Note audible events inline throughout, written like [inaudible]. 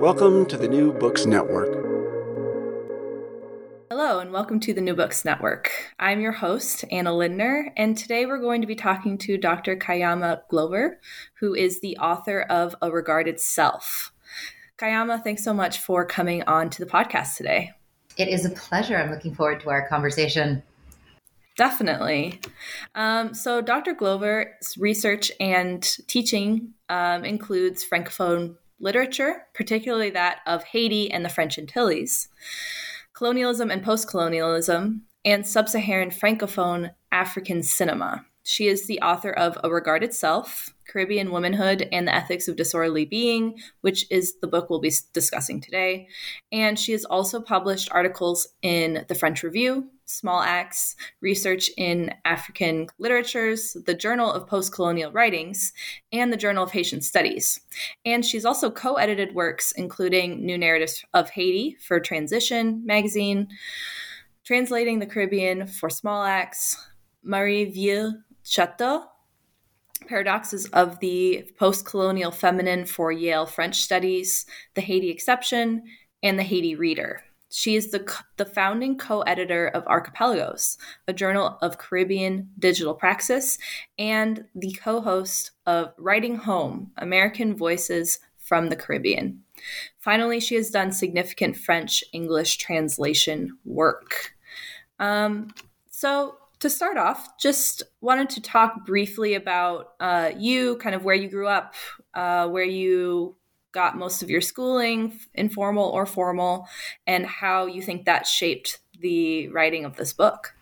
Welcome to the New Books Network. Hello, and welcome to the New Books Network. I'm your host, Anna Lindner, and today we're going to be talking to Dr. Kaiama Glover, who is the author of A Regarded Self. Kayama, thanks so much for coming on to the podcast today. It is a pleasure. I'm looking forward to our conversation. Definitely. Um, so, Dr. Glover's research and teaching um, includes Francophone literature, particularly that of Haiti and the French Antilles, colonialism and post colonialism, and sub Saharan Francophone African cinema. She is the author of A Regarded Self, Caribbean Womanhood and the Ethics of Disorderly Being, which is the book we'll be discussing today. And she has also published articles in the French Review, Small Axe, Research in African Literatures, the Journal of Postcolonial Writings, and the Journal of Haitian Studies. And she's also co edited works including New Narratives of Haiti for Transition magazine, Translating the Caribbean for Small Axe, Marie Ville Chateau, Paradoxes of the Postcolonial Feminine for Yale French Studies, The Haiti Exception, and The Haiti Reader. She is the, the founding co editor of Archipelagos, a journal of Caribbean digital praxis, and the co host of Writing Home American Voices from the Caribbean. Finally, she has done significant French English translation work. Um, so, to start off, just wanted to talk briefly about uh, you, kind of where you grew up, uh, where you got most of your schooling, informal or formal, and how you think that shaped the writing of this book.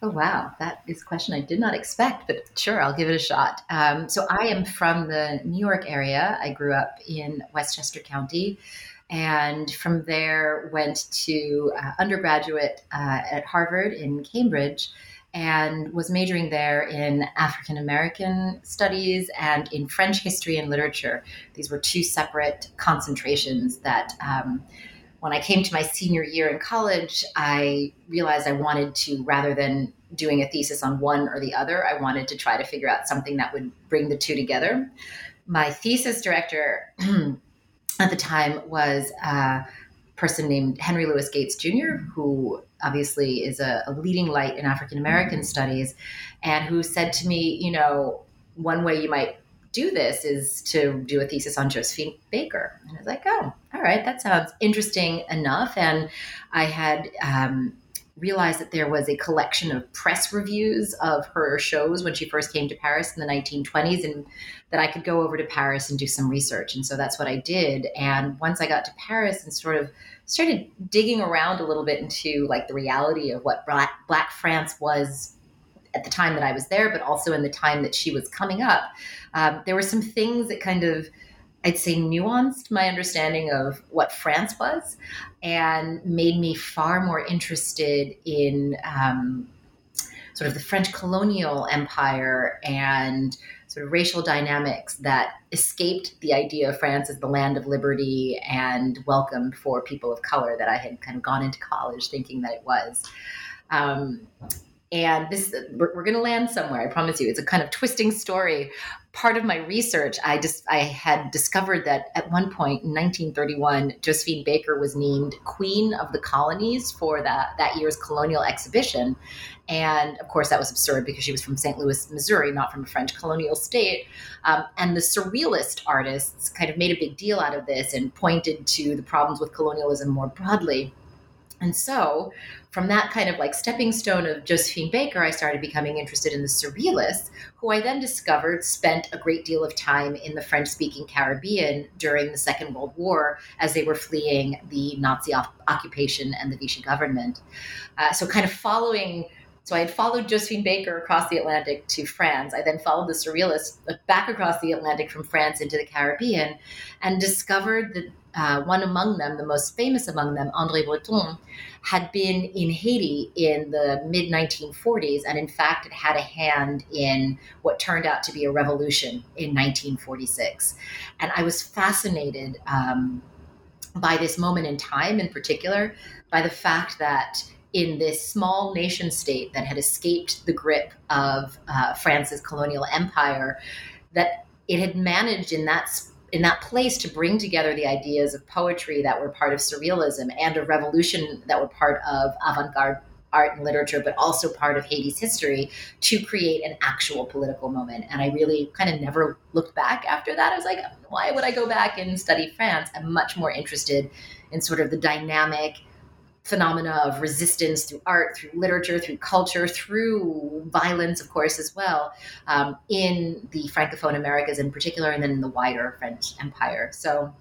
Oh, wow. That is a question I did not expect, but sure, I'll give it a shot. Um, so, I am from the New York area. I grew up in Westchester County and from there went to uh, undergraduate uh, at Harvard in Cambridge and was majoring there in African American studies and in French history and literature. These were two separate concentrations that. Um, when I came to my senior year in college, I realized I wanted to, rather than doing a thesis on one or the other, I wanted to try to figure out something that would bring the two together. My thesis director [clears throat] at the time was a person named Henry Louis Gates Jr., who obviously is a, a leading light in African American mm-hmm. studies, and who said to me, you know, one way you might do this is to do a thesis on Josephine Baker. And I was like, oh, all right, that sounds interesting enough. And I had um, realized that there was a collection of press reviews of her shows when she first came to Paris in the 1920s, and that I could go over to Paris and do some research. And so that's what I did. And once I got to Paris and sort of started digging around a little bit into like the reality of what Black, Black France was at the time that I was there, but also in the time that she was coming up. Um, there were some things that kind of, I'd say, nuanced my understanding of what France was and made me far more interested in um, sort of the French colonial empire and sort of racial dynamics that escaped the idea of France as the land of liberty and welcome for people of color that I had kind of gone into college thinking that it was. Um, and this we're, we're going to land somewhere i promise you it's a kind of twisting story part of my research i just i had discovered that at one point in 1931 josephine baker was named queen of the colonies for that that year's colonial exhibition. And of course that was absurd because she was from st louis missouri not from a french colonial state. Um, and the surrealist artists kind of made a big deal out of this and pointed to the problems with colonialism more broadly and so, from that kind of like stepping stone of Josephine Baker, I started becoming interested in the Surrealists, who I then discovered spent a great deal of time in the French speaking Caribbean during the Second World War as they were fleeing the Nazi occupation and the Vichy government. Uh, so, kind of following so I had followed Josephine Baker across the Atlantic to France. I then followed the Surrealists back across the Atlantic from France into the Caribbean and discovered that uh, one among them, the most famous among them, André Breton, had been in Haiti in the mid 1940s and, in fact, had a hand in what turned out to be a revolution in 1946. And I was fascinated um, by this moment in time, in particular, by the fact that in this small nation state that had escaped the grip of uh, France's colonial empire, that it had managed in that in that place to bring together the ideas of poetry that were part of surrealism and of revolution that were part of avant-garde art and literature, but also part of Haiti's history to create an actual political moment. And I really kind of never looked back after that. I was like, why would I go back and study France? I'm much more interested in sort of the dynamic phenomena of resistance through art, through literature, through culture, through violence, of course, as well, um, in the Francophone Americas in particular, and then in the wider French Empire. So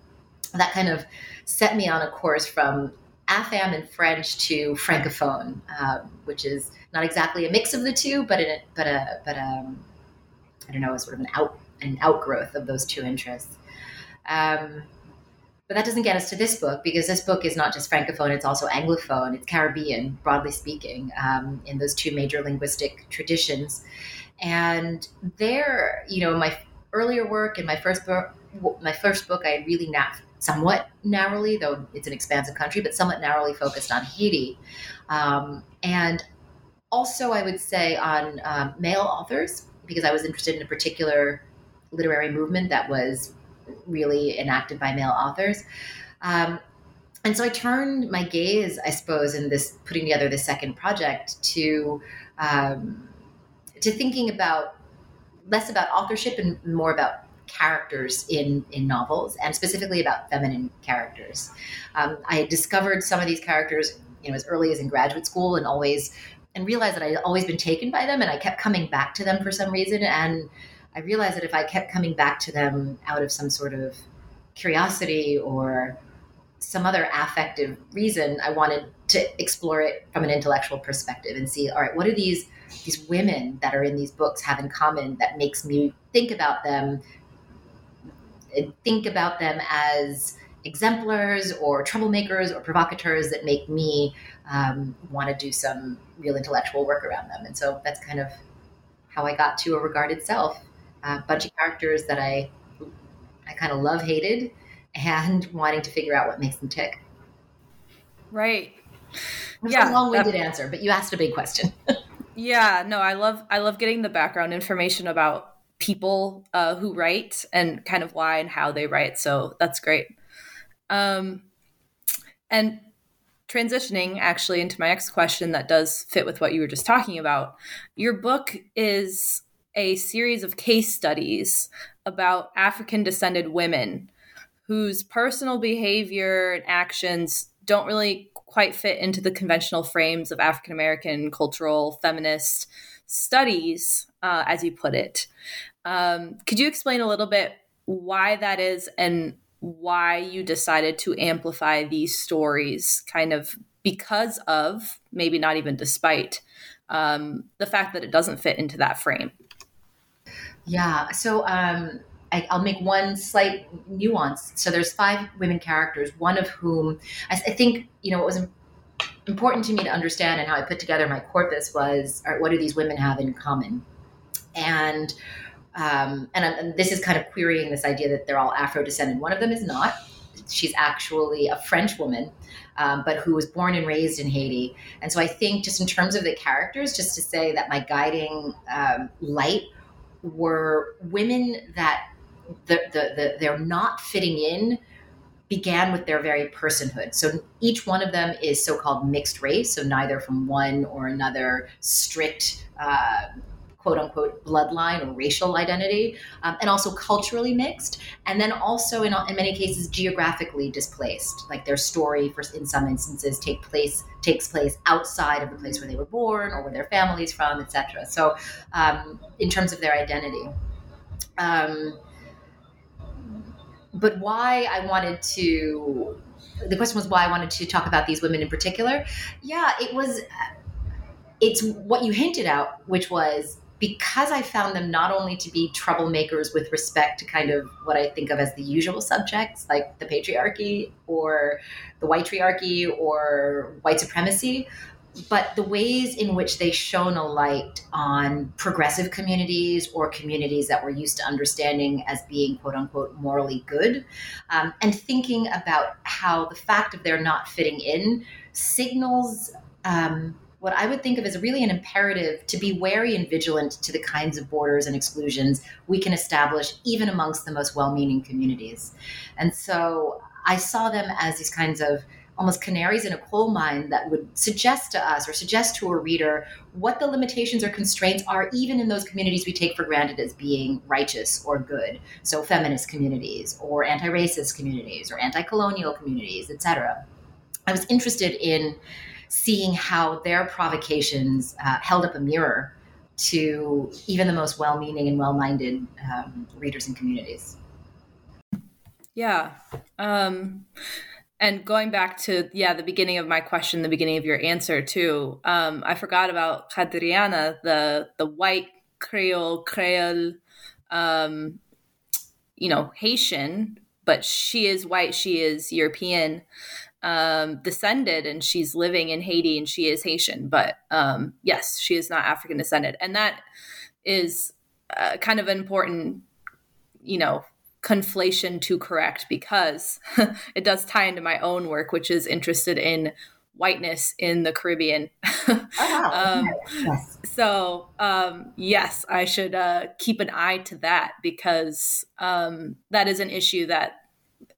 that kind of set me on a course from AFAM and French to Francophone, um, which is not exactly a mix of the two, but a, but a, but um, I don't know, sort of an out an outgrowth of those two interests. Um, but that doesn't get us to this book because this book is not just Francophone, it's also Anglophone, it's Caribbean, broadly speaking, um, in those two major linguistic traditions. And there, you know, my earlier work in my first book, my first book, I really somewhat narrowly, though it's an expansive country, but somewhat narrowly focused on Haiti. Um, and also, I would say on um, male authors, because I was interested in a particular literary movement that was really enacted by male authors. Um, and so I turned my gaze, I suppose, in this putting together the second project to um, to thinking about less about authorship and more about characters in in novels, and specifically about feminine characters. Um, I discovered some of these characters, you know, as early as in graduate school, and always and realized that I'd always been taken by them, and I kept coming back to them for some reason, and I realized that if I kept coming back to them out of some sort of curiosity or some other affective reason, I wanted to explore it from an intellectual perspective and see, all right, what do these these women that are in these books have in common that makes me think about them think about them as exemplars or troublemakers or provocateurs that make me um, want to do some real intellectual work around them. And so that's kind of how I got to a regarded self a bunch of characters that I I kind of love hated and [laughs] wanting to figure out what makes them tick. Right. That's yeah, a long-winded that, answer, but you asked a big question. [laughs] yeah, no, I love I love getting the background information about people uh, who write and kind of why and how they write. So that's great. Um, and transitioning actually into my next question that does fit with what you were just talking about. Your book is a series of case studies about African descended women whose personal behavior and actions don't really quite fit into the conventional frames of African American cultural feminist studies, uh, as you put it. Um, could you explain a little bit why that is and why you decided to amplify these stories, kind of because of, maybe not even despite, um, the fact that it doesn't fit into that frame? Yeah. So um, I, will make one slight nuance. So there's five women characters, one of whom I, I, think you know what was important to me to understand and how I put together my corpus was right, what do these women have in common, and um, and, and this is kind of querying this idea that they're all Afro descended. One of them is not. She's actually a French woman, um, but who was born and raised in Haiti. And so I think, just in terms of the characters, just to say that my guiding um, light were women that the, the, the, they're not fitting in began with their very personhood. So each one of them is so called mixed race, so neither from one or another strict. Uh, quote unquote bloodline or racial identity, um, and also culturally mixed, and then also in, in many cases geographically displaced. Like their story, for in some instances, take place takes place outside of the place where they were born or where their family's from, etc. So, um, in terms of their identity. Um, but why I wanted to, the question was why I wanted to talk about these women in particular. Yeah, it was it's what you hinted out, which was because I found them not only to be troublemakers with respect to kind of what I think of as the usual subjects, like the patriarchy or the white triarchy or white supremacy, but the ways in which they shone a light on progressive communities or communities that we're used to understanding as being quote unquote morally good, um, and thinking about how the fact of their not fitting in signals. Um, what I would think of as really an imperative to be wary and vigilant to the kinds of borders and exclusions we can establish even amongst the most well meaning communities. And so I saw them as these kinds of almost canaries in a coal mine that would suggest to us or suggest to a reader what the limitations or constraints are even in those communities we take for granted as being righteous or good so feminist communities or anti-racist communities or anti-colonial communities etc i was interested in seeing how their provocations uh, held up a mirror to even the most well meaning and well minded um, readers and communities. Yeah. Um, and going back to, yeah, the beginning of my question, the beginning of your answer too, um, I forgot about Hadriana, the, the white Creole, Creole, um, you know, Haitian, but she is white, she is European um, descended and she's living in Haiti and she is Haitian. But um, yes, she is not African descended. And that is uh, kind of an important, you know, conflation to correct because [laughs] it does tie into my own work, which is interested in whiteness in the Caribbean. Oh, [laughs] um, yes. So, um, yes, I should uh, keep an eye to that because um, that is an issue that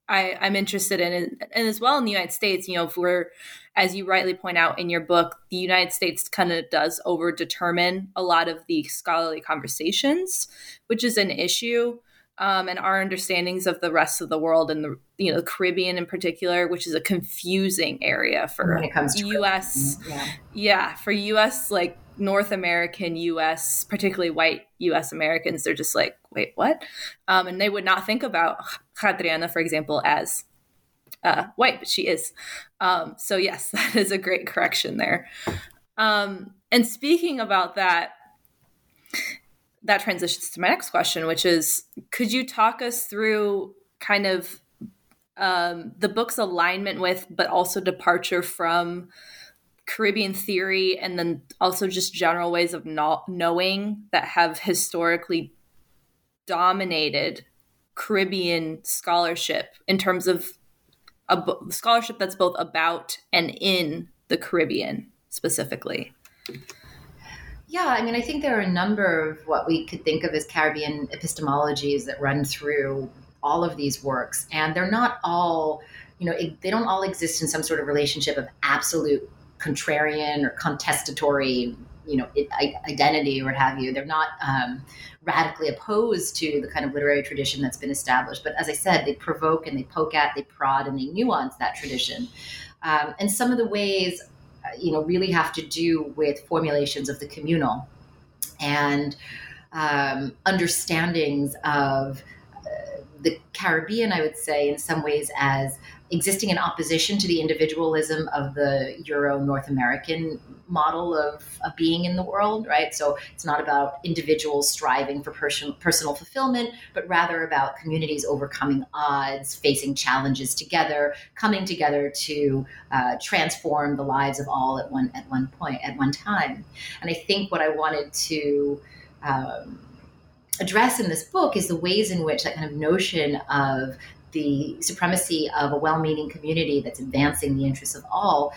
I, I'm interested in, and as well in the United States, you know, if we're, as you rightly point out in your book, the United States kind of does over determine a lot of the scholarly conversations, which is an issue. Um, and our understandings of the rest of the world and the you know the Caribbean in particular, which is a confusing area for when it comes to U.S. Yeah. yeah, for U.S. like North American US, particularly white US Americans, they're just like, wait, what? Um, and they would not think about Hadriana, for example, as uh, white, but she is. Um, so, yes, [laughs] that is a great correction there. Um, and speaking about that, that transitions to my next question, which is could you talk us through kind of um, the book's alignment with, but also departure from Caribbean theory and then also just general ways of not knowing that have historically dominated Caribbean scholarship in terms of a scholarship that's both about and in the Caribbean specifically. Yeah, I mean, I think there are a number of what we could think of as Caribbean epistemologies that run through all of these works, and they're not all, you know, it, they don't all exist in some sort of relationship of absolute contrarian or contestatory you know identity or what have you. They're not um, radically opposed to the kind of literary tradition that's been established but as i said they provoke and they poke at they prod and they nuance that tradition. Um, and some of the ways uh, you know really have to do with formulations of the communal and um, understandings of uh, the caribbean i would say in some ways as existing in opposition to the individualism of the Euro North American model of, of being in the world, right? So it's not about individuals striving for personal, personal fulfillment, but rather about communities overcoming odds, facing challenges together, coming together to uh, transform the lives of all at one at one point at one time. And I think what I wanted to um, address in this book is the ways in which that kind of notion of the supremacy of a well-meaning community that's advancing the interests of all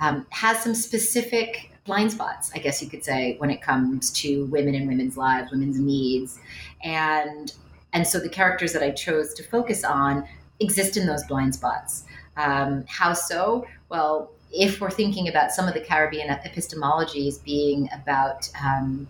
um, has some specific blind spots, I guess you could say, when it comes to women and women's lives, women's needs, and and so the characters that I chose to focus on exist in those blind spots. Um, how so? Well, if we're thinking about some of the Caribbean epistemologies being about um,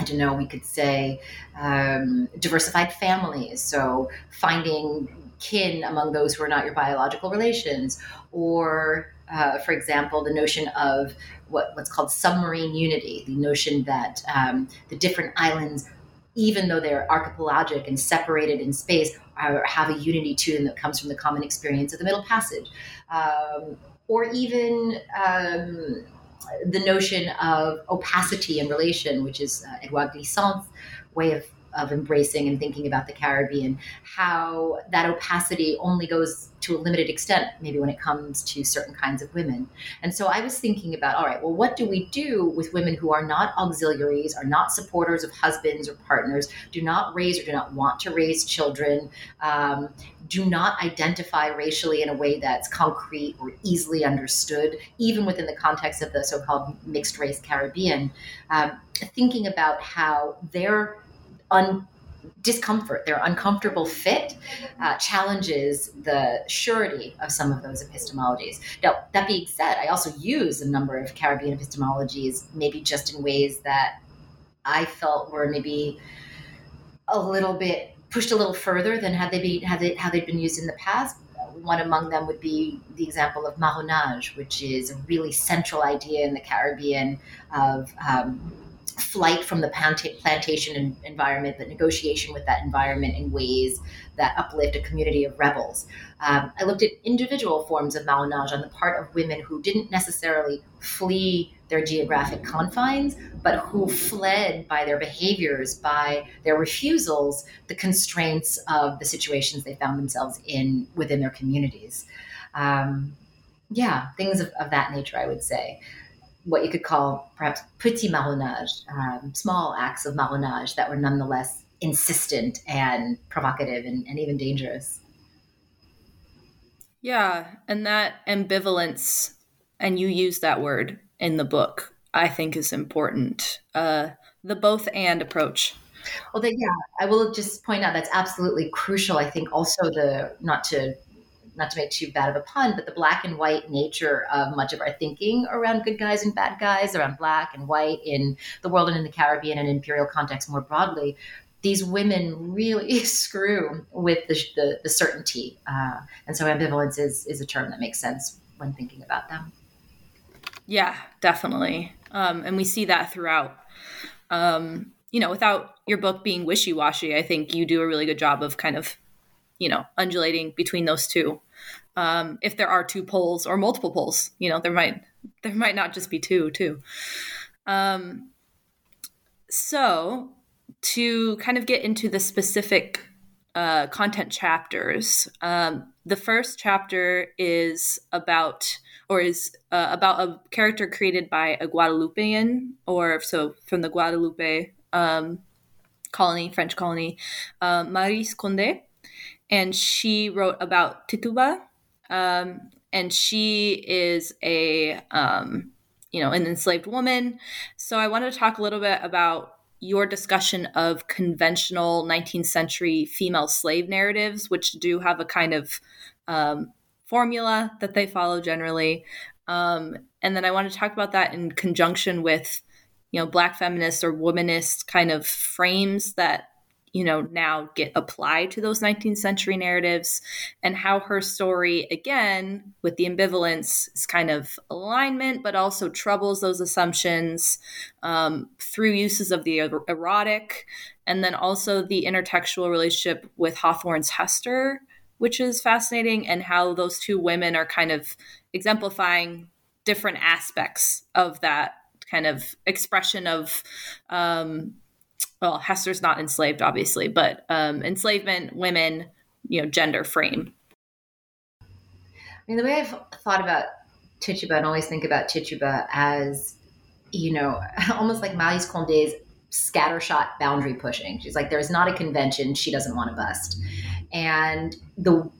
I don't know, we could say um, diversified families. So finding kin among those who are not your biological relations, or, uh, for example, the notion of what, what's called submarine unity, the notion that um, the different islands, even though they're archipelagic and separated in space, are, have a unity to them that comes from the common experience of the Middle Passage, um, or even. The notion of opacity in relation, which is uh, Edouard Glissant's way of of embracing and thinking about the Caribbean, how that opacity only goes to a limited extent, maybe when it comes to certain kinds of women. And so I was thinking about, all right, well, what do we do with women who are not auxiliaries, are not supporters of husbands or partners, do not raise or do not want to raise children, um, do not identify racially in a way that's concrete or easily understood, even within the context of the so called mixed race Caribbean, um, thinking about how their un- discomfort, their uncomfortable fit, uh, challenges the surety of some of those epistemologies. Now, that being said, I also use a number of Caribbean epistemologies, maybe just in ways that I felt were maybe a little bit pushed a little further than had they been had they how they'd been used in the past. One among them would be the example of marronage, which is a really central idea in the Caribbean of um, flight from the plantation environment, but negotiation with that environment in ways that uplift a community of rebels. Um, I looked at individual forms of marronage on the part of women who didn't necessarily flee their geographic confines, but who fled by their behaviors, by their refusals, the constraints of the situations they found themselves in within their communities. Um, yeah, things of, of that nature, I would say what you could call perhaps petit marronnage, um, small acts of marronnage that were nonetheless insistent and provocative and, and even dangerous. Yeah, and that ambivalence, and you use that word in the book, I think is important. Uh, the both and approach. Well, yeah, I will just point out that's absolutely crucial. I think also the not to not to make too bad of a pun, but the black and white nature of much of our thinking around good guys and bad guys, around black and white in the world and in the Caribbean and imperial context more broadly, these women really [laughs] screw with the, the, the certainty. Uh, and so ambivalence is, is a term that makes sense when thinking about them. Yeah, definitely. Um, and we see that throughout. Um, you know, without your book being wishy washy, I think you do a really good job of kind of, you know, undulating between those two um, if there are two poles or multiple poles you know there might there might not just be two too. Um, so to kind of get into the specific uh, content chapters um, the first chapter is about or is uh, about a character created by a guadeloupean or so from the guadeloupe um, colony french colony uh, maryse condé and she wrote about tituba um, and she is a um, you know an enslaved woman. So I wanted to talk a little bit about your discussion of conventional 19th century female slave narratives, which do have a kind of um, formula that they follow generally. Um, and then I want to talk about that in conjunction with, you know, Black feminist or womanist kind of frames that you know now get applied to those 19th century narratives and how her story again with the ambivalence is kind of alignment but also troubles those assumptions um, through uses of the er- erotic and then also the intertextual relationship with hawthorne's hester which is fascinating and how those two women are kind of exemplifying different aspects of that kind of expression of um, well, Hester's not enslaved, obviously, but um, enslavement, women, you know, gender frame. I mean, the way I've thought about Tituba and always think about Tituba as, you know, [laughs] almost like Maryse Condé's scattershot boundary pushing. She's like, there's not a convention she doesn't want to bust. And the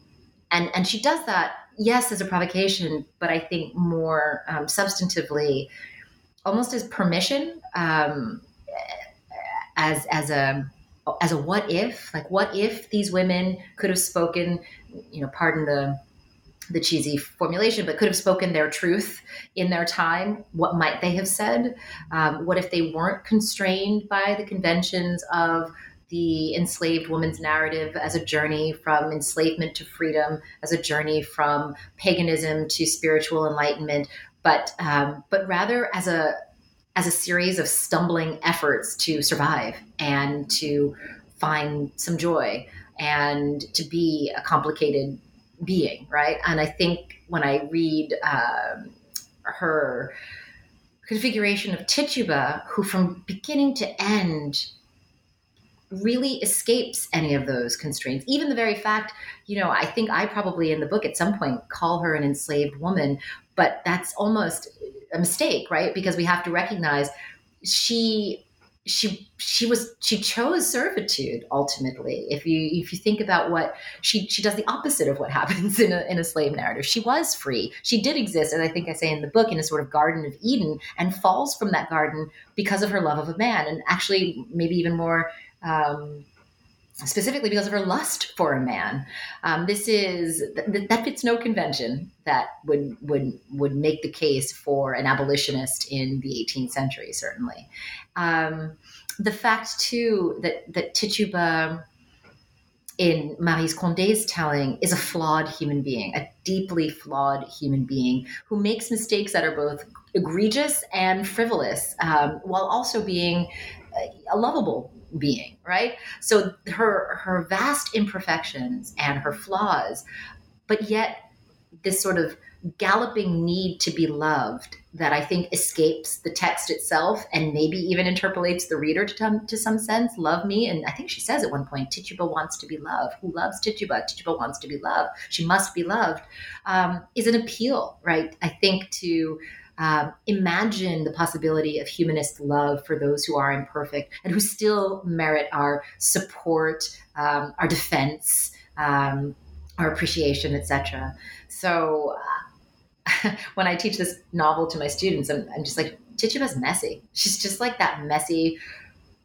and and she does that, yes, as a provocation, but I think more um, substantively, almost as permission. Um, as as a as a what if like what if these women could have spoken you know pardon the the cheesy formulation but could have spoken their truth in their time what might they have said? Um, what if they weren't constrained by the conventions of the enslaved woman's narrative as a journey from enslavement to freedom as a journey from paganism to spiritual enlightenment but um, but rather as a as a series of stumbling efforts to survive and to find some joy and to be a complicated being, right? And I think when I read um, her configuration of Tituba, who from beginning to end really escapes any of those constraints. Even the very fact, you know, I think I probably in the book at some point call her an enslaved woman, but that's almost a mistake, right? Because we have to recognize she she she was she chose servitude ultimately if you if you think about what she she does the opposite of what [laughs] happens in a, in a slave narrative she was free she did exist as i think i say in the book in a sort of garden of eden and falls from that garden because of her love of a man and actually maybe even more um, specifically because of her lust for a man. Um, this is th- that fits no convention that would would would make the case for an abolitionist in the 18th century. Certainly, um, the fact too that that Tituba in Maryse Condé's telling is a flawed human being, a deeply flawed human being who makes mistakes that are both egregious and frivolous, um, while also being a lovable being, right? So her her vast imperfections and her flaws, but yet this sort of galloping need to be loved that I think escapes the text itself and maybe even interpolates the reader to, some, to some sense. Love me. And I think she says at one point, Tituba wants to be loved. Who loves Tituba? Tituba wants to be loved. She must be loved. Um, is an appeal, right? I think to um, imagine the possibility of humanist love for those who are imperfect and who still merit our support, um, our defense, um, our appreciation, etc. So uh, [laughs] when I teach this novel to my students, I'm, I'm just like, Tituba's messy. She's just like that messy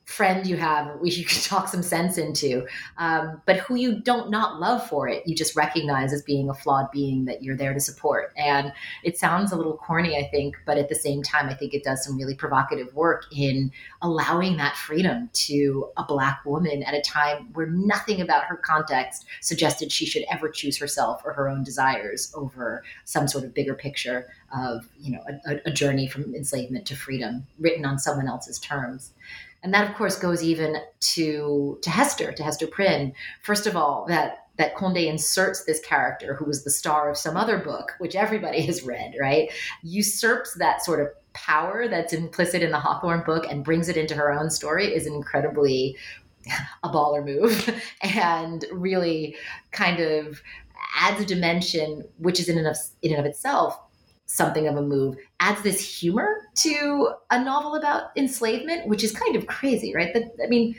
friend you have which you can [laughs] talk some sense into um, but who you don't not love for it you just recognize as being a flawed being that you're there to support. And it sounds a little corny i think but at the same time i think it does some really provocative work in allowing that freedom to a black woman at a time where nothing about her context suggested she should ever choose herself or her own desires over some sort of bigger picture of you know a, a journey from enslavement to freedom written on someone else's terms and that of course goes even to to Hester, to Hester Prynne. First of all, that that Condé inserts this character who was the star of some other book, which everybody [laughs] has read, right? Usurps that sort of power that's implicit in the Hawthorne book and brings it into her own story is incredibly [laughs] a baller move [laughs] and really kind of adds a dimension which is in and of, in and of itself something of a move, adds this humor to a novel about enslavement, which is kind of crazy, right? That, I mean,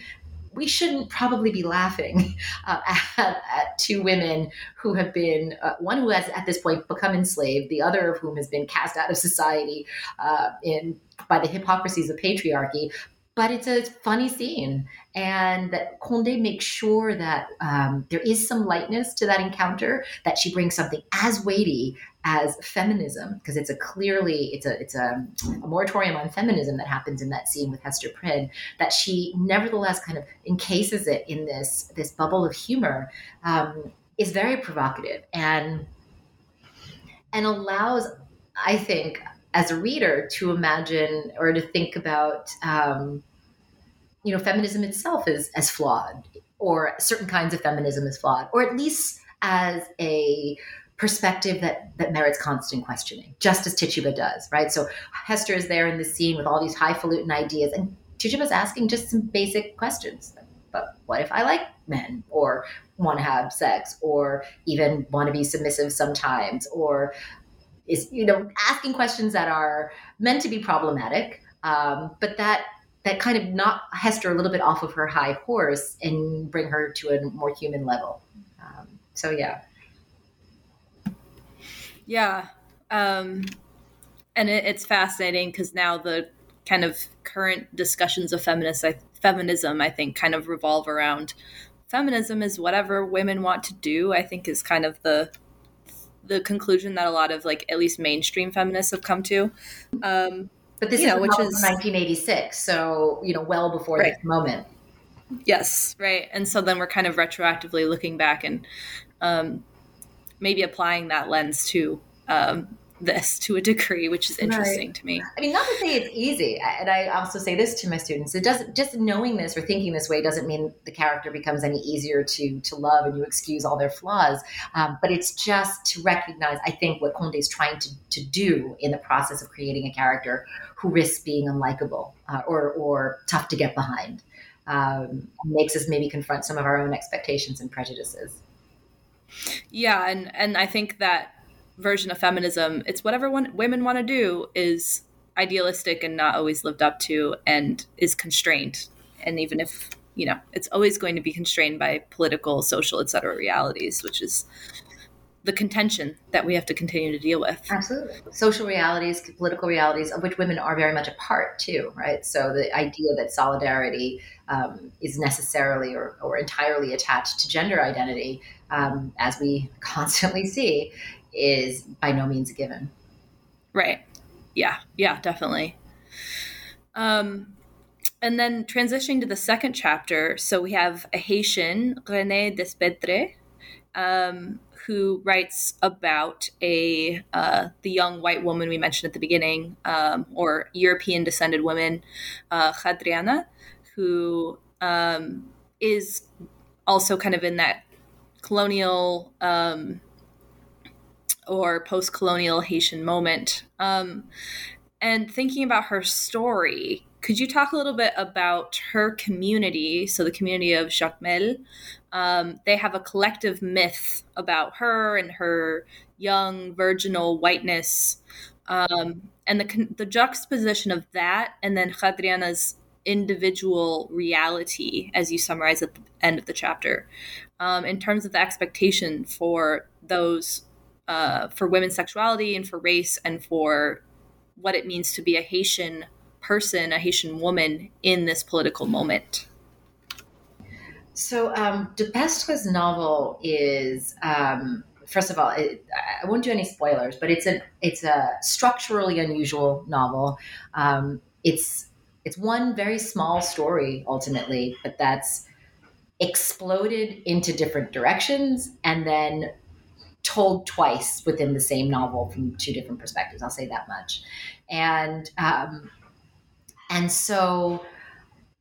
we shouldn't probably be laughing [laughs] uh, at, at, two women who have been uh, one who has at this point become enslaved, the other of whom has been cast out of society uh, in by the hypocrisies of patriarchy. But it's a funny scene, and that Condé makes sure that um, there is some lightness to that encounter. That she brings something as weighty as feminism because it's a clearly it's a it's a, a, moratorium on feminism that happens in that scene with Hester Prynne that she nevertheless kind of encases it in this this bubble of humor um, is very provocative and and allows I think as a reader to imagine or to think about um, you know feminism itself is as flawed or certain kinds of feminism is flawed or at least as a perspective that that merits constant questioning, just as Tituba does, right? So Hester is there in the scene with all these highfalutin ideas, and Tituba's asking just some basic questions. But what if I like men, or want to have sex, or even want to be submissive sometimes, or is you know asking questions that are meant to be problematic, um, but that that kind of knock Hester a little bit off of her high horse and bring her to a more human level. Um, so yeah. Yeah. Um, and it, it's fascinating because now the kind of current discussions of feminist, I, feminism, I think, kind of revolve around feminism is whatever women want to do. I think is kind of the the conclusion that a lot of like at least mainstream feminists have come to. Um, but this you know, which is 1986, so you know, well before right. this moment. Yes, right. And so then we're kind of retroactively looking back and um, maybe applying that lens to um, this to a degree, which is interesting Right. to me. I mean, not to say it's easy, and I also say this to my students: it doesn't just knowing this or thinking this way doesn't mean the character becomes any easier to to love, and you excuse all their flaws. Um, but it's just to recognize, I think, what Conde is trying to to do in the process of creating a character who risks being unlikable uh, or or tough to get behind, um, makes us maybe confront some of our own expectations and prejudices. Yeah, and and I think that version of feminism, it's whatever one, women want to do, is idealistic and not always lived up to, and is constrained. And even if you know, it's always going to be constrained by political, social, etc. realities, which is the contention that we have to continue to deal with. Absolutely. Social realities, political realities, of which women are very much a part too, right? So the idea that solidarity um, is necessarily or, or entirely attached to gender identity, um, as we [laughs] constantly see, is by no means a given. Right. Yeah. Yeah, definitely. Um, and then transitioning to the second chapter, so we have a Haitian, René Depestre, um, who writes about a uh, the young white woman we mentioned at the beginning, um, or European descended woman, uh, Hadriana, who um, is also kind of in that colonial um, or post colonial Haitian moment. Um, and thinking about her story, could you talk a little bit about her community? So, the community of Jacmel, um, they have a collective myth about her and her young virginal whiteness. Um, and the, the juxtaposition of that and then Hadriana's individual reality, as you summarize at the end of the chapter, um, in terms of the expectation for those, uh, for women's sexuality and for race and for what it means to be a Haitian person, a Haitian woman in this political moment. So, um, novel is, um, first of all, it, I won't do any spoilers, but it's a it's a structurally unusual novel. Um, it's it's one very small story ultimately, but that's exploded into different directions and then told twice within the same novel from two different perspectives. I'll say that much, and um, and so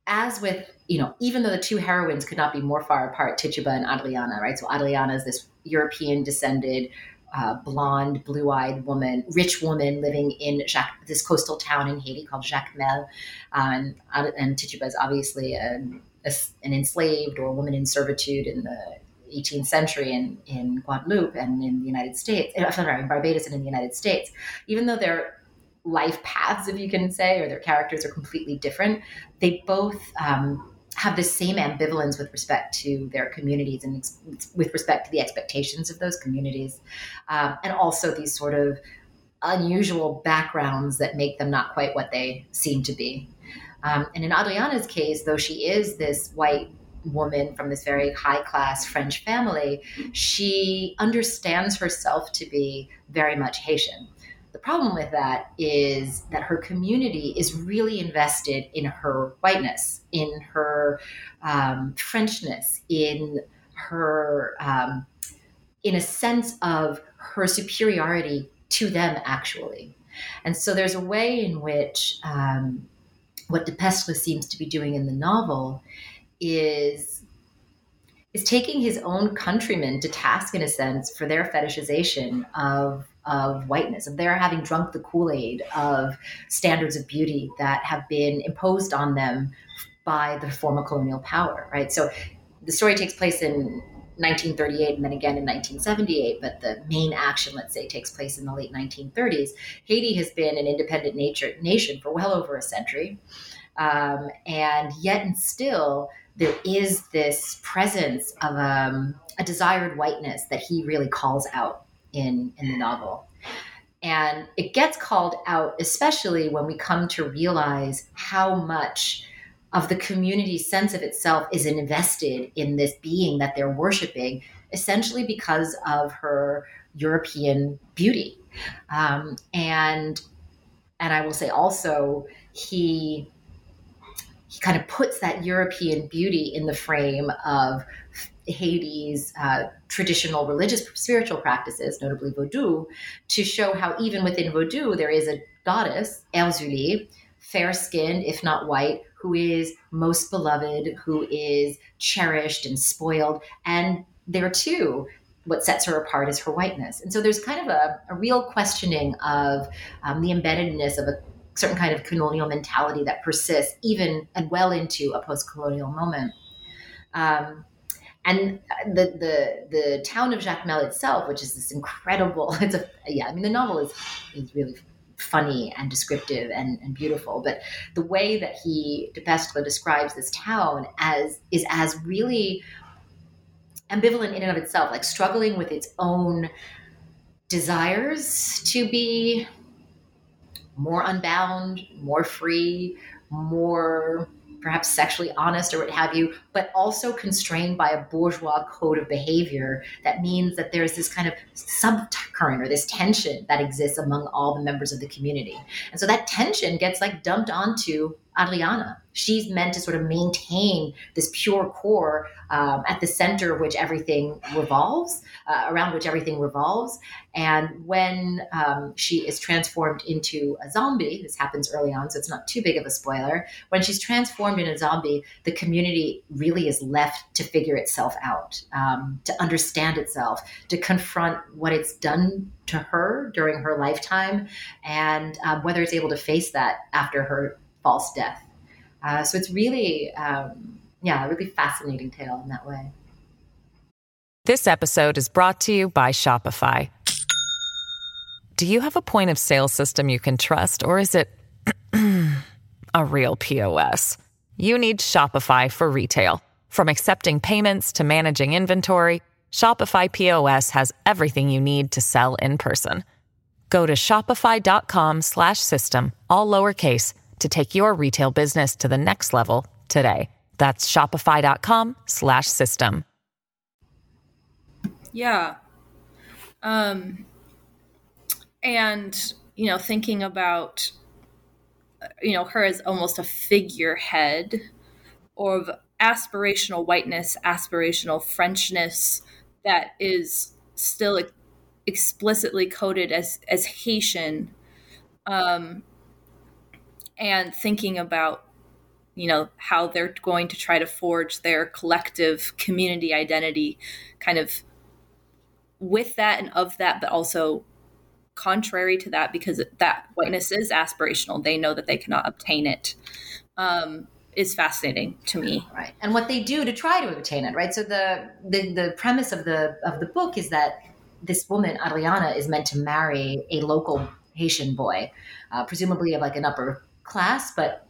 as with you know even though the two heroines could not be more far apart, Tituba and Adriana, right? So Adriana is this European descended. Uh, blonde, blue-eyed woman, rich woman living in Jacques, this coastal town in Haiti called Jacmel, um, and, and Tituba is obviously a, a, an enslaved or a woman in servitude in the 18th century in, in Guadeloupe and in the United States, sorry, in Barbados and in the United States, even though their life paths, if you can say, or their characters are completely different, they both um, have the same ambivalence with respect to their communities and ex- with respect to the expectations of those communities, um, and also these sort of unusual backgrounds that make them not quite what they seem to be. Um, and in Adriana's case, though she is this white woman from this very high class French family, she understands herself to be very much Haitian. The problem with that is that her community is really invested in her whiteness, in her um, Frenchness, in her, um, in a sense of her superiority to them, actually. And so there's a way in which um, what Depestre seems to be doing in the novel is is taking his own countrymen to task in a sense for their fetishization of of whiteness, of their having drunk the Kool-Aid of standards of beauty that have been imposed on them by the former colonial power, right? So the story takes place in 1938 and then again in 1978, but the main action, let's say, takes place in the late 1930s. Haiti has been an independent nature, nation for well over a century. Um, and yet and still there is this presence of um, a desired whiteness that he really calls out in, in the novel. And it gets called out, especially when we come to realize how much of the community's sense of itself is invested in this being that they're worshiping, essentially because of her European beauty. Um, and and I will say also he he kind of puts that European beauty in the frame of Haiti's uh, traditional religious spiritual practices, notably Vodou, to show how even within Vodou there is a goddess, Erzulie, fair skinned, if not white, who is most beloved, who is cherished and spoiled. And there too, what sets her apart is her whiteness. And so there's kind of a, a real questioning of um, the embeddedness of a certain kind of colonial mentality that persists even and well into a post-colonial moment. Um, and the the the town of Jacmel itself, which is this incredible, [laughs] it's a yeah, I mean the novel is is really funny and descriptive and, and beautiful, but the way that he Depestre describes this town as is as really ambivalent in and of itself, like struggling with its own desires to be more unbound, more free, more perhaps sexually honest or what have you, but also constrained by a bourgeois code of behavior that means that there's this kind of subcurrent or this tension that exists among all the members of the community. And so that tension gets like dumped onto Hadriana. She's meant to sort of maintain this pure core um, at the center of which everything revolves, uh, around which everything revolves. And when um, she is transformed into a zombie, this happens early on, so it's not too big of a spoiler. When she's transformed in a zombie, the community really is left to figure itself out, um, to understand itself, to confront what it's done to her during her lifetime, and um, whether it's able to face that after her false death. Uh, so it's really, um, yeah, a really fascinating tale in that way. This episode is brought to you by Shopify. Do you have a point of sale system you can trust, or is it [clears throat] a real POS? You need Shopify for retail. From accepting payments to managing inventory, Shopify POS has everything you need to sell in person. Go to shopify.com/system all lowercase to take your retail business to the next level today. That's shopify.com slash system. Yeah. Um, and, you know, thinking about, you know, her as almost a figurehead of aspirational whiteness, aspirational Frenchness that is still explicitly coded as, as Haitian. Um, and thinking about you know how they're going to try to forge their collective community identity kind of with that and of that but also contrary to that because that whiteness is aspirational. They know that they cannot obtain it um, is fascinating to me. Right. And what they do to try to obtain it right? So the the, the premise of the of the book is that this woman Hadriana is meant to marry a local haitian boy uh, presumably of like an upper class, but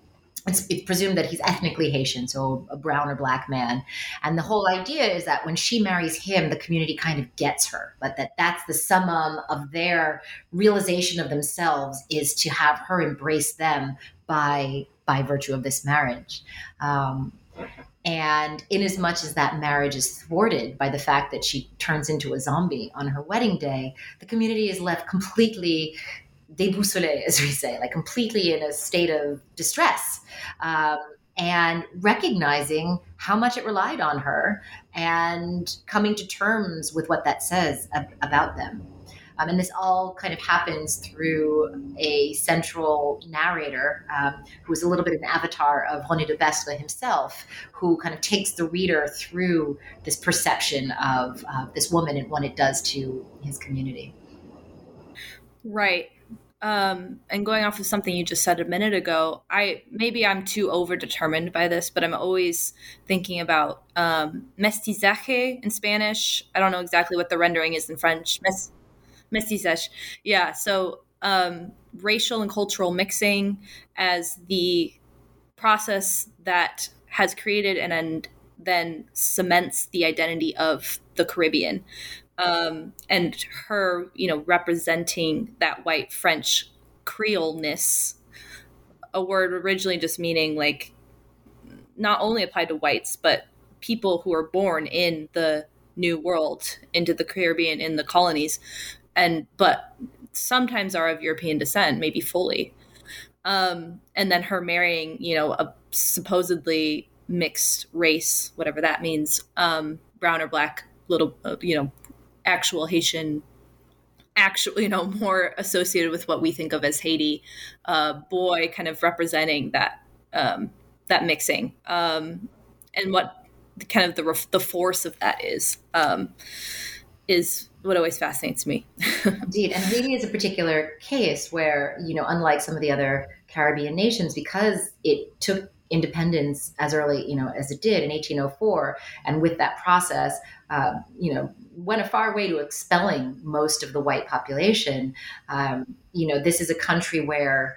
it's, it's, presumed that he's ethnically Haitian, so a brown or black man. And the whole idea is that when she marries him, the community kind of gets her, but that that's the summum of their realization of themselves is to have her embrace them by by virtue of this marriage. Um, and in as much as that marriage is thwarted by the fact that she turns into a zombie on her wedding day, the community is left completely déboussolé, as we say, like completely in a state of distress. Um, and recognizing how much it relied on her and coming to terms with what that says ab- about them. Um, and this all kind of happens through a central narrator um, who is a little bit an avatar of René Depestre himself, who kind of takes the reader through this perception of uh, this woman and what it does to his community. Right um, and going off of something you just said a minute ago, I maybe I'm too overdetermined by this, but I'm always thinking about um, mestizaje in Spanish. I don't know exactly what the rendering is in French. Mes- mestizaje, yeah. So um, racial and cultural mixing as the process that has created and, and then cements the identity of the Caribbean um, and her, you know, representing that white French Creoleness, a word originally just meaning like not only applied to whites, but people who are born in the New World, into the Caribbean, in the colonies, and but sometimes are of European descent, maybe fully. Um, and then her marrying, you know, a supposedly mixed race, whatever that means, um, brown or black, little, uh, you know, actual Haitian, actually you know, [laughs] more associated with what we think of as Haiti, uh, boy, kind of representing that um, that mixing, um, and what kind of the ref- the force of that is um, is what always fascinates me. [laughs] Indeed, and Haiti is a particular case where you know, unlike some of the other Caribbean nations, because it took independence as early, you know, as it did in 1804, and with that process, uh, you know, went a far way to expelling most of the white population. Um, you know, this is a country where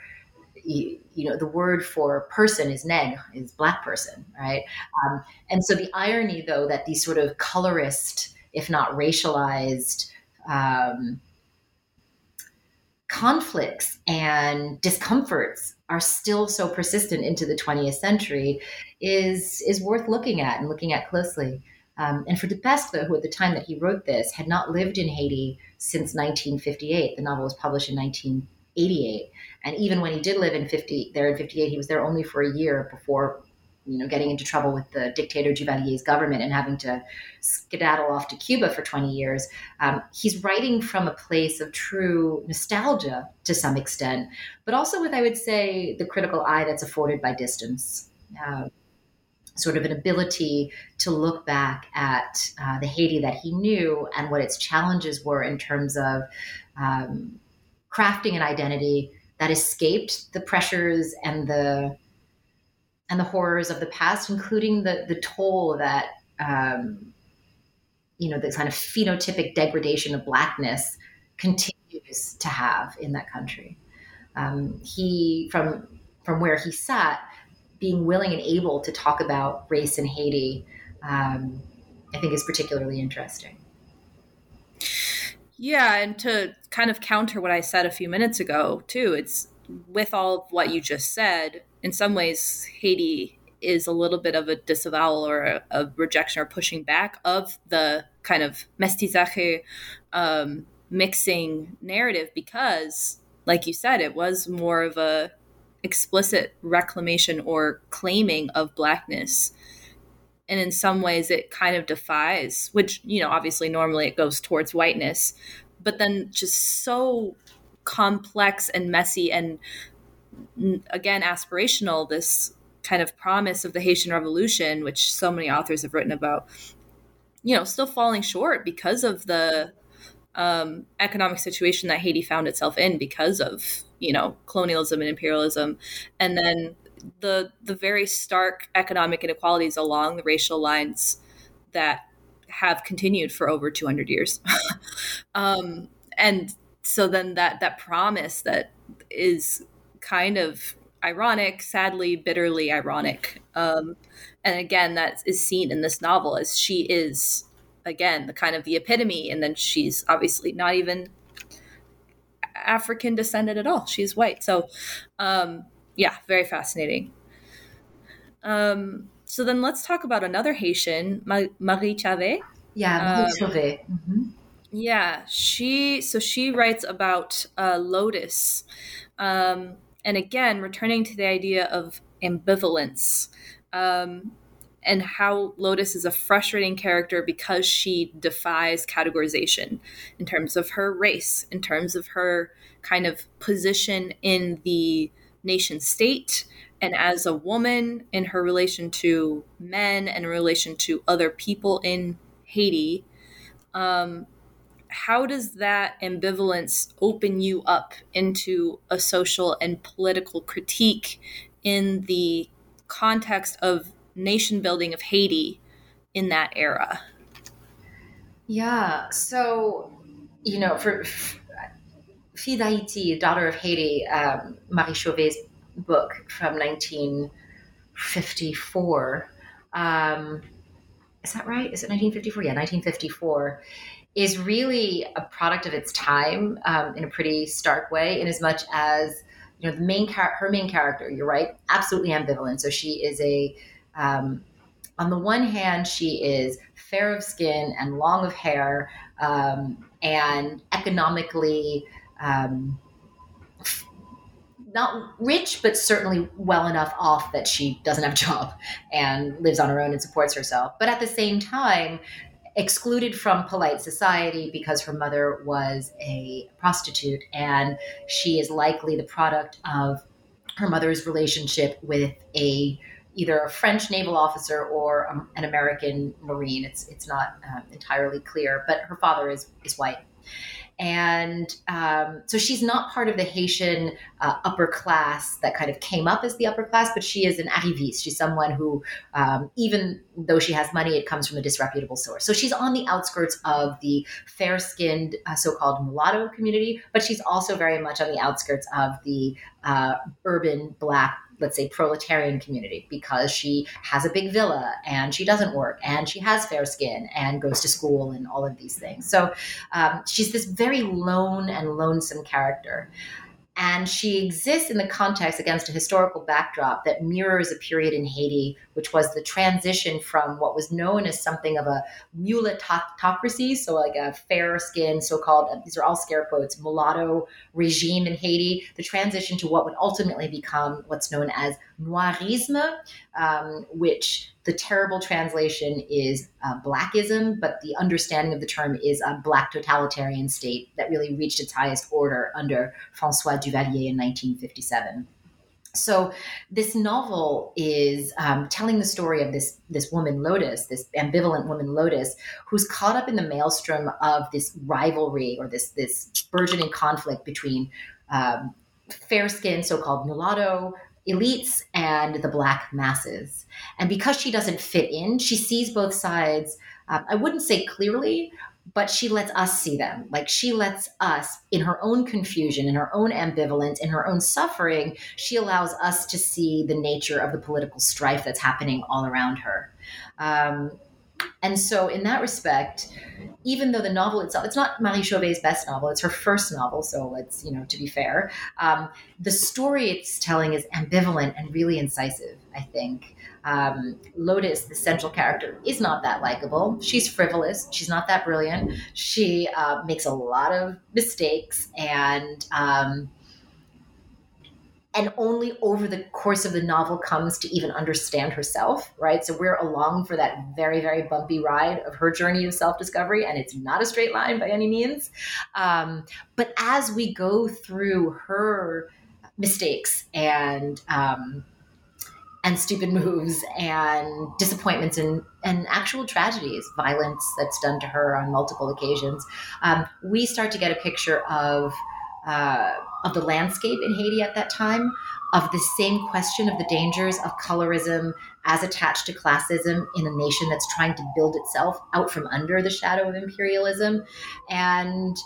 you, you, know the word for person is neg is black person right um, and so the irony though that these sort of colorist if not racialized um, conflicts and discomforts are still so persistent into the 20th century is is worth looking at and looking at closely. Um, and for de Depestre, who at the time that he wrote this had not lived in Haiti since 1958, the novel was published in 1988. And even when he did live in 50 there in 58, he was there only for a year before you know, getting into trouble with the dictator Duvalier's government and having to skedaddle off to Cuba for 20 years. Um, he's writing from a place of true nostalgia to some extent, but also with, I would say, the critical eye that's afforded by distance. Uh, sort of an ability to look back at uh, the Haiti that he knew and what its challenges were in terms of um, crafting an identity that escaped the pressures and the and the horrors of the past, including the the toll that um, you know the kind of phenotypic degradation of blackness continues to have in that country. Um, he from from where he sat, being willing and able to talk about race in Haiti, um, I think is particularly interesting. Yeah, and to kind of counter what I said a few minutes ago, too, it's with all of what you just said, in some ways, Haiti is a little bit of a disavowal or a, a rejection or pushing back of the kind of mestizaje um, mixing narrative because, like you said, it was more of a explicit reclamation or claiming of blackness. And in some ways it kind of defies which you know obviously normally it goes towards whiteness but then just so complex and messy and again aspirational this kind of promise of the Haitian Revolution, which so many authors have written about, you know, still falling short because of the um, economic situation that Haiti found itself in because of you know colonialism and imperialism, and then the the very stark economic inequalities along the racial lines that have continued for over 200 years. [laughs] Um, and so then that that promise that is kind of ironic, sadly, bitterly ironic. Um, and again, that is seen in this novel as she is again the kind of the epitome, and then she's obviously not even African descended at all. She's white. So, um, yeah, very fascinating. Um, so then let's talk about another Haitian, Marie Chauvet. Yeah, Marie um, Mm-hmm. Yeah, she so she writes about uh, Lotus, um, and again, returning to the idea of ambivalence. Um, and how Lotus is a frustrating character because she defies categorization in terms of her race, in terms of her kind of position in the nation state, and as a woman in her relation to men and in relation to other people in Haiti. Um, how does that ambivalence open you up into a social and political critique in the context of nation building of Haiti in that era? Yeah, so you know, for Fille d'Haïti, Daughter of Haiti, um, Marie Chauvet's book from 1954. Um, is that right? Is it 1954? Yeah, 1954 is really a product of its time um, in a pretty stark way, in as much as you know the main char- her main character. You're right, absolutely ambivalent. So she is a um, on the one hand, she is fair of skin and long of hair um, and economically um, not rich, but certainly well enough off that she doesn't have a job and lives on her own and supports herself. But at the same time, excluded from polite society because her mother was a prostitute and she is likely the product of her mother's relationship with a either a French naval officer or um, an American Marine. It's it's not um, entirely clear, but her father is is white. And um, so she's not part of the Haitian uh, upper class that kind of came up as the upper class, but she is an arriviste. She's someone who, um, even though she has money, it comes from a disreputable source. So she's on the outskirts of the fair skinned uh, so called mulatto community, but she's also very much on the outskirts of the uh, urban black let's say proletarian community because she has a big villa and she doesn't work and she has fair skin and goes to school and all of these things. So um, she's this very lone and lonesome character and she exists in the context against a historical backdrop that mirrors a period in Haiti, which was the transition from what was known as something of a mulattocracy, so like a fair skinned, so called, uh, these are all scare quotes, mulatto regime in Haiti, the transition to what would ultimately become what's known as noirisme, um, which the terrible translation is uh, blackism, but the understanding of the term is a black totalitarian state that really reached its highest order under Francois Duvalier in 1957. So this novel is um, telling the story of this this woman Lotus, this ambivalent woman Lotus, who's caught up in the maelstrom of this rivalry or this this burgeoning conflict between um, fair skinned so-called mulatto elites and the black masses. And because she doesn't fit in, she sees both sides. Um, I wouldn't say clearly, but she lets us see them. Like she lets us, in her own confusion, in her own ambivalence, in her own suffering, she allows us to see the nature of the political strife that's happening all around her. Um, and so, in that respect, even though the novel itself, it's not Marie Chauvet's best novel, it's her first novel. So let's, you know, to be fair, um, the story it's telling is ambivalent and really incisive, I think. Um, Lotus, the central character, is not that likable. She's frivolous. She's not that brilliant. She uh, makes a lot of mistakes and um, and only over the course of the novel comes to even understand herself, right? So we're along for that very, very bumpy ride of her journey of self discovery, and it's not a straight line by any means. Um, but as we go through her mistakes and um, and stupid moves and disappointments and, and actual tragedies, violence that's done to her on multiple occasions, um, we start to get a picture of uh, of the landscape in Haiti at that time, of the same question of the dangers of colorism as attached to classism in a nation that's trying to build itself out from under the shadow of imperialism. And,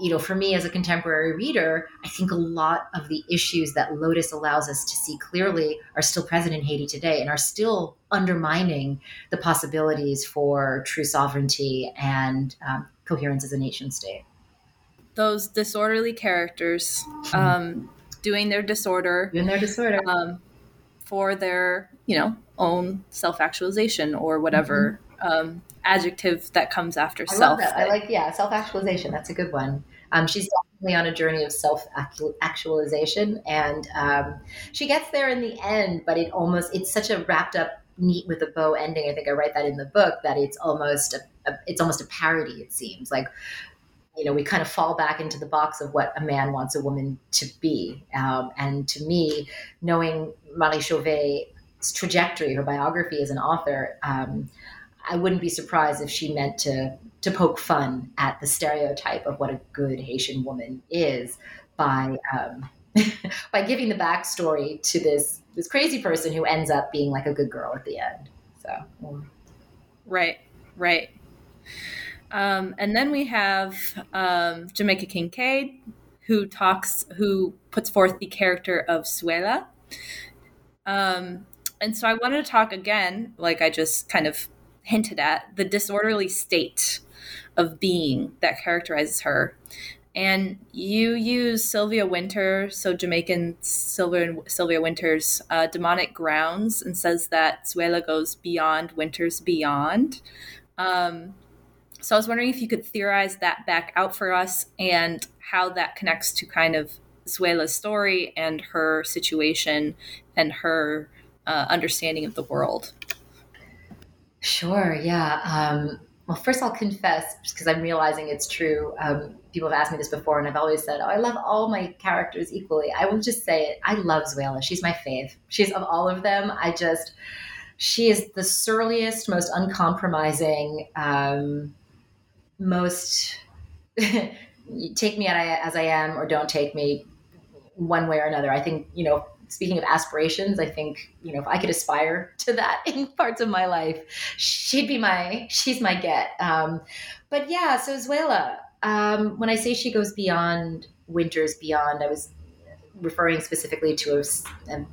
you know, for me as a contemporary reader, I think a lot of the issues that Lotus allows us to see clearly are still present in Haiti today and are still undermining the possibilities for true sovereignty and um, coherence as a nation state those disorderly characters hmm. um, doing their disorder, doing their disorder um, for their you know own self actualization or whatever mm-hmm. um, adjective that comes after I self. I like yeah, self actualization. That's a good one. Um, she's definitely on a journey of self actualization, and um, she gets there in the end. But it almost it's such a wrapped up neat with a bow ending. I think I write that in the book that it's almost a, a, it's almost a parody. It seems like you know, we kind of fall back into the box of what a man wants a woman to be. Um, and to me, knowing Marie Chauvet's trajectory, her biography as an author, um, I wouldn't be surprised if she meant to to poke fun at the stereotype of what a good Haitian woman is by um, [laughs] by giving the backstory to this this crazy person who ends up being like a good girl at the end. So, right, right. Um, and then we have um, Jamaica Kincaid, who talks, who puts forth the character of Xuela. Um, and so I wanted to talk again, like I just kind of hinted at, the disorderly state of being that characterizes her. And you use Sylvia Wynter, so Jamaican Sylvia, Sylvia Wynter's uh, demonic grounds, and says that Xuela goes beyond Wynter's beyond. Um, so I was wondering if you could theorize that back out for us and how that connects to kind of Xuela's story and her situation and her uh, understanding of the world. Sure, yeah. Um, well, first I'll confess, because I'm realizing it's true. Um, people have asked me this before, and I've always said, "Oh, I love all my characters equally." I will just say it. I love Xuela. She's my fave. She's of all of them. I just, she is the surliest, most uncompromising, um, most. [laughs] take me as I am, or don't take me, one way or another. I think you know speaking of aspirations, I think, you know, if I could aspire [laughs] to that in parts of my life, she'd be my, she's my get. Um, but yeah, so Xuela, um, when I say she goes beyond Wynters beyond, I was referring specifically to a, a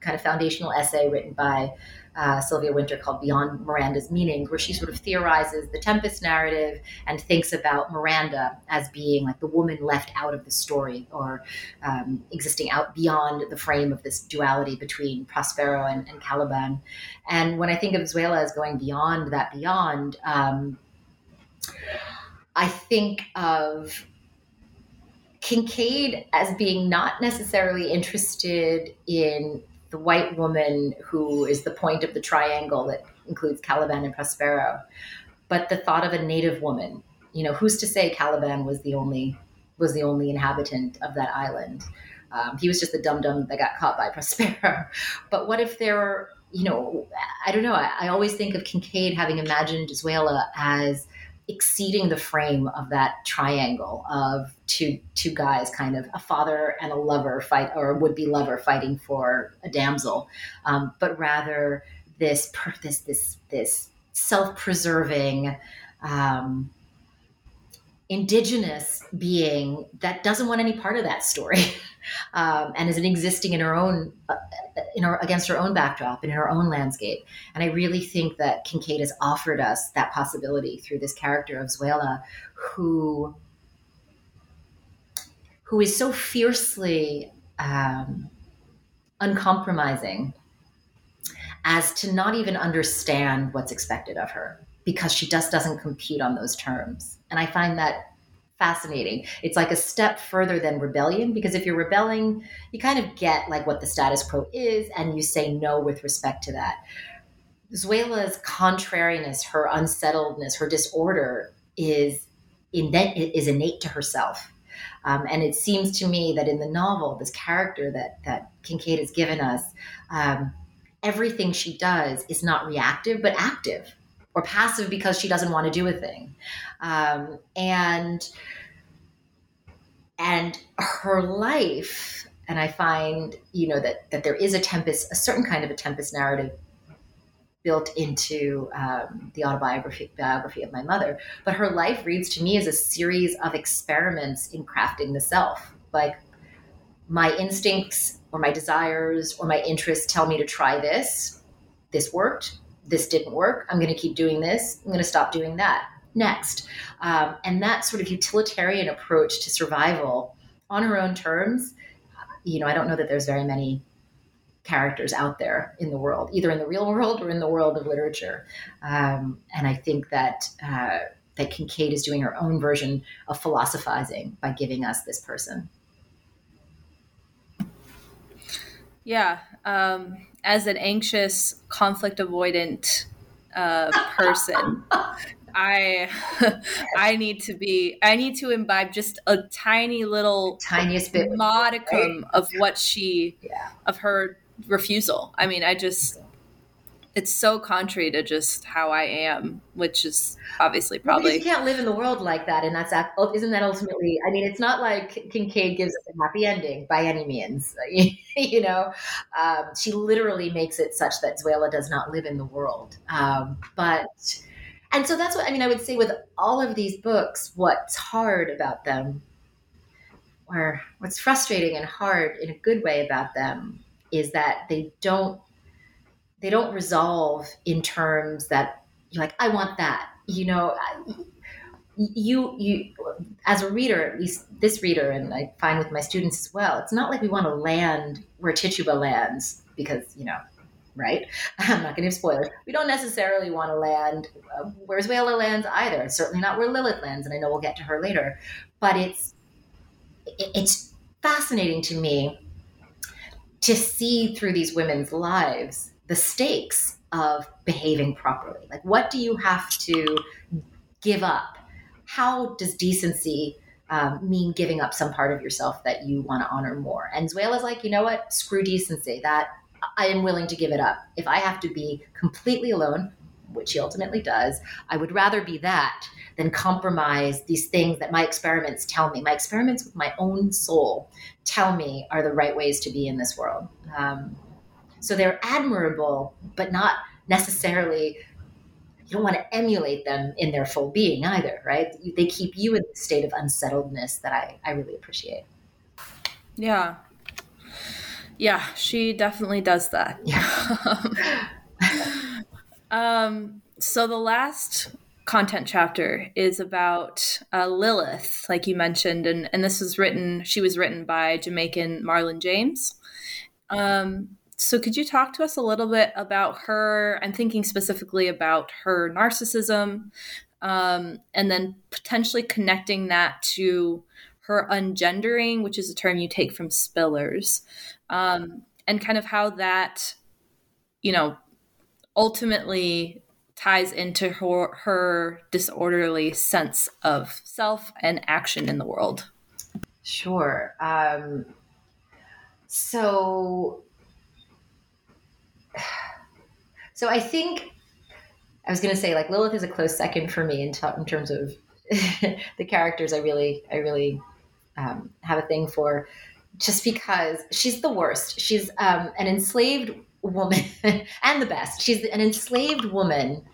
kind of foundational essay written by uh, Sylvia Wynter called Beyond Miranda's Meaning, where she sort of theorizes the Tempest narrative and thinks about Miranda as being like the woman left out of the story or um, existing out beyond the frame of this duality between Prospero and, and Caliban. And when I think of Xuela as going beyond that beyond, um, I think of Kincaid as being not necessarily interested in the white woman who is the point of the triangle that includes Caliban and Prospero, but the thought of a native woman. You know, who's to say Caliban was the only was the only inhabitant of that island? Um, he was just the dum dum that got caught by [laughs] Prospero. But what if there you know, I don't know. I, I always think of Kincaid having imagined Xuela as exceeding the frame of that triangle of two two guys, kind of a father and a lover fight, or would be lover fighting for a damsel, um, but rather this this this this self preserving. Um, indigenous being that doesn't want any part of that story [laughs] um, and is existing in her own uh, in her, against her own backdrop and in her own landscape and i really think that kincaid has offered us that possibility through this character of Xuela who who is so fiercely um, uncompromising as to not even understand what's expected of her because she just doesn't compete on those terms. And I find that fascinating. It's like a step further than rebellion because if you're rebelling, you kind of get like what the status quo is and you say no with respect to that. Xuela's contrariness, her unsettledness, her disorder is innate, is innate to herself. Um, and it seems to me that in the novel, this character that that Kincaid has given us, um, everything she does is not reactive but active or passive because she doesn't want to do a thing. Um, and and her life, and I find you know that that there is a tempest, a certain kind of a tempest narrative built into um, the autobiography biography of my mother. But her life reads to me as a series of experiments in crafting the self. Like my instincts or my desires or my interests tell me to try this. This worked this didn't work. I'm going to keep doing this. I'm going to stop doing that. Next. Um, and that sort of utilitarian approach to survival on her own terms, you know, I don't know that there's very many characters out there in the world, either in the real world or in the world of literature. Um, and I think that uh, that Kincaid is doing her own version of philosophizing by giving us this person. Yeah, um, as an anxious, conflict avoidant uh, person, I [laughs] I need to be I need to imbibe just a tiny little tiniest bit modicum right? of what she yeah. of her refusal. I mean, I just it's so contrary to just how I am, which is obviously probably well, you can't live in the world like that, and that's isn't that ultimately? I mean, it's not like Kincaid gives us a happy ending by any means. [laughs] you know, um, she literally makes it such that Xuela does not live in the world, um, but. And so that's what I mean. I would say with all of these books, what's hard about them, or what's frustrating and hard in a good way about them, is that they don't they don't resolve in terms that you're like, I want that. You know, you you as a reader, at least this reader, and I find with my students as well, it's not like we want to land where Tituba lands because you know, right? [laughs] I'm not going to give spoilers. We don't necessarily want to land uh, where Xuela lands either. Certainly not where Lilith lands, and I know we'll get to her later. But it's it's fascinating to me to see through these women's lives the stakes of behaving properly. Like, what do you have to give up? How does decency um, mean giving up some part of yourself that you want to honor more? And Xuela's like, you know what? Screw decency. That I am willing to give it up. If I have to be completely alone, which he ultimately does, I would rather be that than compromise these things that my experiments tell me. My experiments with my own soul tell me are the right ways to be in this world. Um, so they're admirable, but not necessarily. You don't want to emulate them in their full being either, right? They keep you in a state of unsettledness that I, I really appreciate. Yeah. Yeah, she definitely does that. Yeah. [laughs] um, so the last content chapter is about uh, Lilith, like you mentioned, and and this was written. She was written by Jamaican Marlon James. Um, so could you talk to us a little bit about her? I'm thinking specifically about her narcissism, um, and then potentially connecting that to her ungendering, which is a term you take from Spillers, um, and kind of how that, you know, ultimately ties into her, her disorderly sense of self and action in the world. Sure. Um, so, so I think I was going to say like Lilith is a close second for me in, t- in terms of [laughs] the characters. I really, I really um, have a thing for, just because she's the worst. She's um, an enslaved woman [laughs] and the best. She's an enslaved woman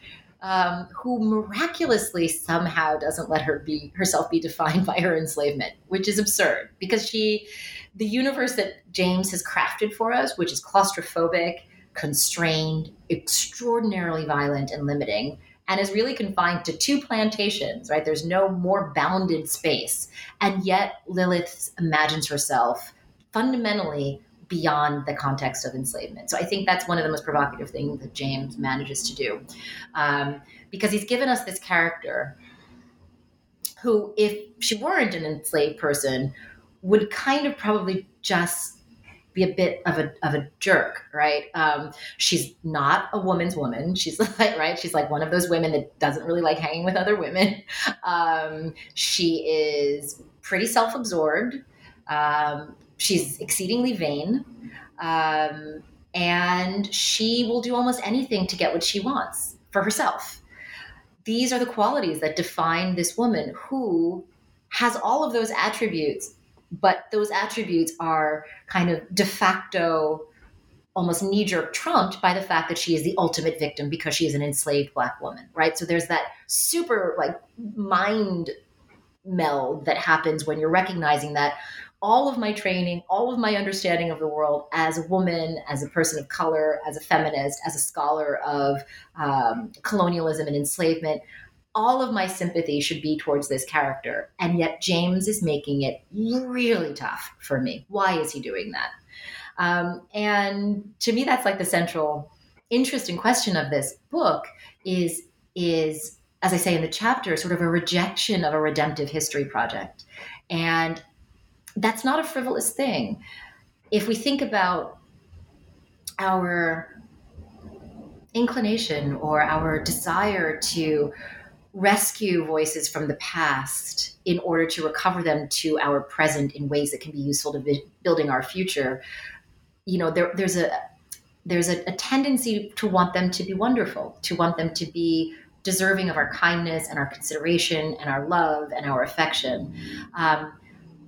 um, who miraculously somehow doesn't let her be herself be defined by her enslavement, which is absurd because she, the universe that James has crafted for us, which is claustrophobic, constrained, extraordinarily violent and limiting, and is really confined to two plantations, right? There's no more bounded space. And yet Lilith imagines herself fundamentally beyond the context of enslavement. So I think that's one of the most provocative things that James manages to do, um, because he's given us this character who, if she weren't an enslaved person, would kind of probably just be a bit of a of a jerk, right? Um, she's not a woman's woman. [laughs] She's like right. She's like one of those women that doesn't really like hanging with other women. [laughs] Um, she is pretty self absorbed. Um, She's exceedingly vain. Um, and she will do almost anything to get what she wants for herself. These are the qualities that define this woman who has all of those attributes, but those attributes are kind of de facto, almost knee jerk trumped by the fact that she is the ultimate victim because she is an enslaved black woman, right? So there's that super like mind meld that happens when you're recognizing that all of my training, all of my understanding of the world as a woman, as a person of color, as a feminist, as a scholar of um, colonialism and enslavement, all of my sympathy should be towards this character. And yet James is making it really tough for me. Why is he doing that? Um, and to me, that's like the central interesting question of this book is is as I say in the chapter, sort of a rejection of a redemptive history project. And that's not a frivolous thing. If we think about our inclination or our desire to rescue voices from the past in order to recover them to our present in ways that can be useful to bi- building our future, you know, there, there's a there's a, a tendency to want them to be wonderful, to want them to be deserving of our kindness and our consideration and our love and our affection. Um,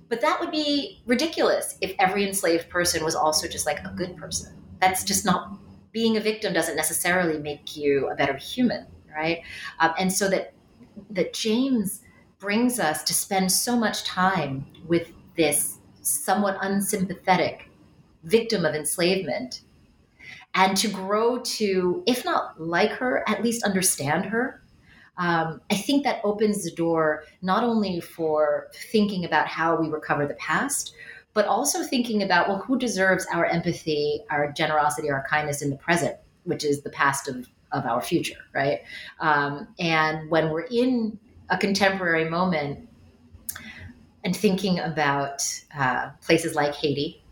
but that would be ridiculous if every enslaved person was also just like a good person. That's just not being a victim doesn't necessarily make you a better human, right? Um, and so that that James brings us to spend so much time with this somewhat unsympathetic victim of enslavement and to grow to, if not like her, at least understand her. Um, I think that opens the door not only for thinking about how we recover the past, but also thinking about, well, who deserves our empathy, our generosity, our kindness in the present, which is the past of, of our future, right? Um, and when we're in a contemporary moment, and thinking about uh, places like Haiti,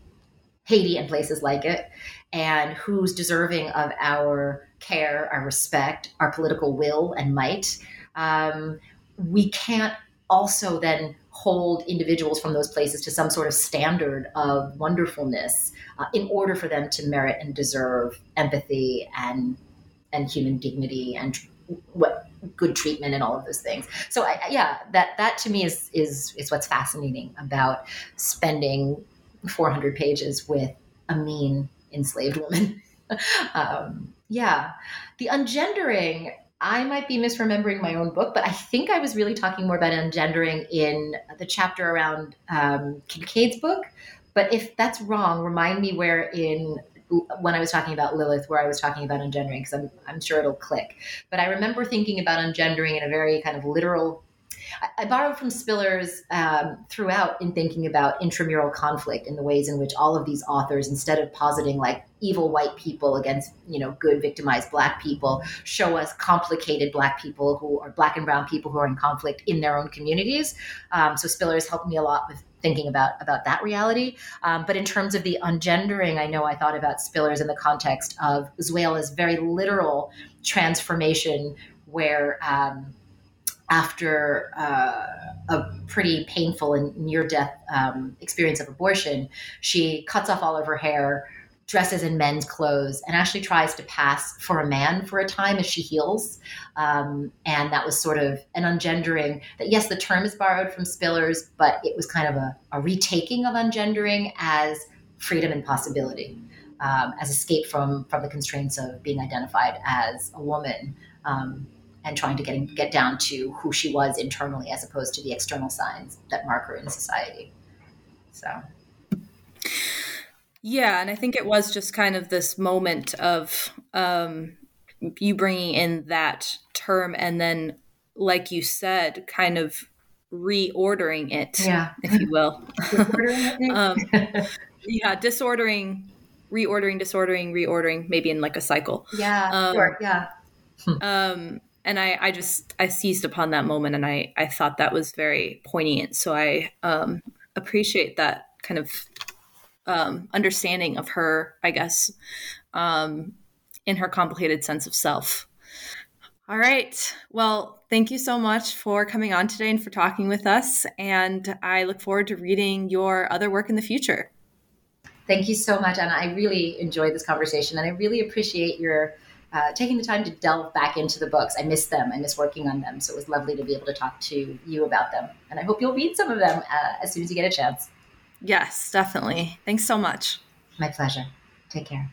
Haiti and places like it, and who's deserving of our care, our respect, our political will and might, um, we can't also then hold individuals from those places to some sort of standard of wonderfulness uh, in order for them to merit and deserve empathy and and human dignity and what good treatment and all of those things. So I, yeah, that that to me is is is what's fascinating about spending 400 pages with a mean enslaved woman. [laughs] um, yeah, the ungendering. I might be misremembering my own book, but I think I was really talking more about ungendering in the chapter around um, Kincaid's book. But if that's wrong, remind me where in when I was talking about Lilith, where I was talking about ungendering, because I'm, I'm sure it'll click. But I remember thinking about ungendering in a very kind of literal I, borrowed from Spillers um, throughout in thinking about intramural conflict in the ways in which all of these authors, instead of positing like evil white people against you know good victimized black people, show us complicated black people who are black and brown people who are in conflict in their own communities. Um, so Spillers helped me a lot with thinking about about that reality. Um, but in terms of the ungendering, I know I thought about Spillers in the context of Xuela's very literal transformation, where um, after uh, a pretty painful and near death um, experience of abortion, she cuts off all of her hair, dresses in men's clothes, and actually tries to pass for a man for a time as she heals. Um, and that was sort of an ungendering that, yes, the term is borrowed from Spillers, but it was kind of a, a retaking of ungendering as freedom and possibility. Um, as escape from from the constraints of being identified as a woman, um, and trying to get get down to who she was internally as opposed to the external signs that mark her in society. So yeah, and I think it was just kind of this moment of um, you bringing in that term and then like you said kind of reordering it yeah. if you will [laughs] um, yeah disordering reordering disordering reordering maybe in like a cycle yeah um, sure, yeah um and I, I just I seized upon that moment and I, I thought that was very poignant. So I um, appreciate that kind of um, understanding of her, I guess, um, in her complicated sense of self. All right. Well, thank you so much for coming on today and for talking with us. And I look forward to reading your other work in the future. Thank you so much. And I really enjoyed this conversation and I really appreciate your uh, taking the time to delve back into the books. I miss them. I miss working on them. So it was lovely to be able to talk to you about them. And I hope you'll read some of them uh, as soon as you get a chance. Yes, definitely. Thanks so much. My pleasure. Take care.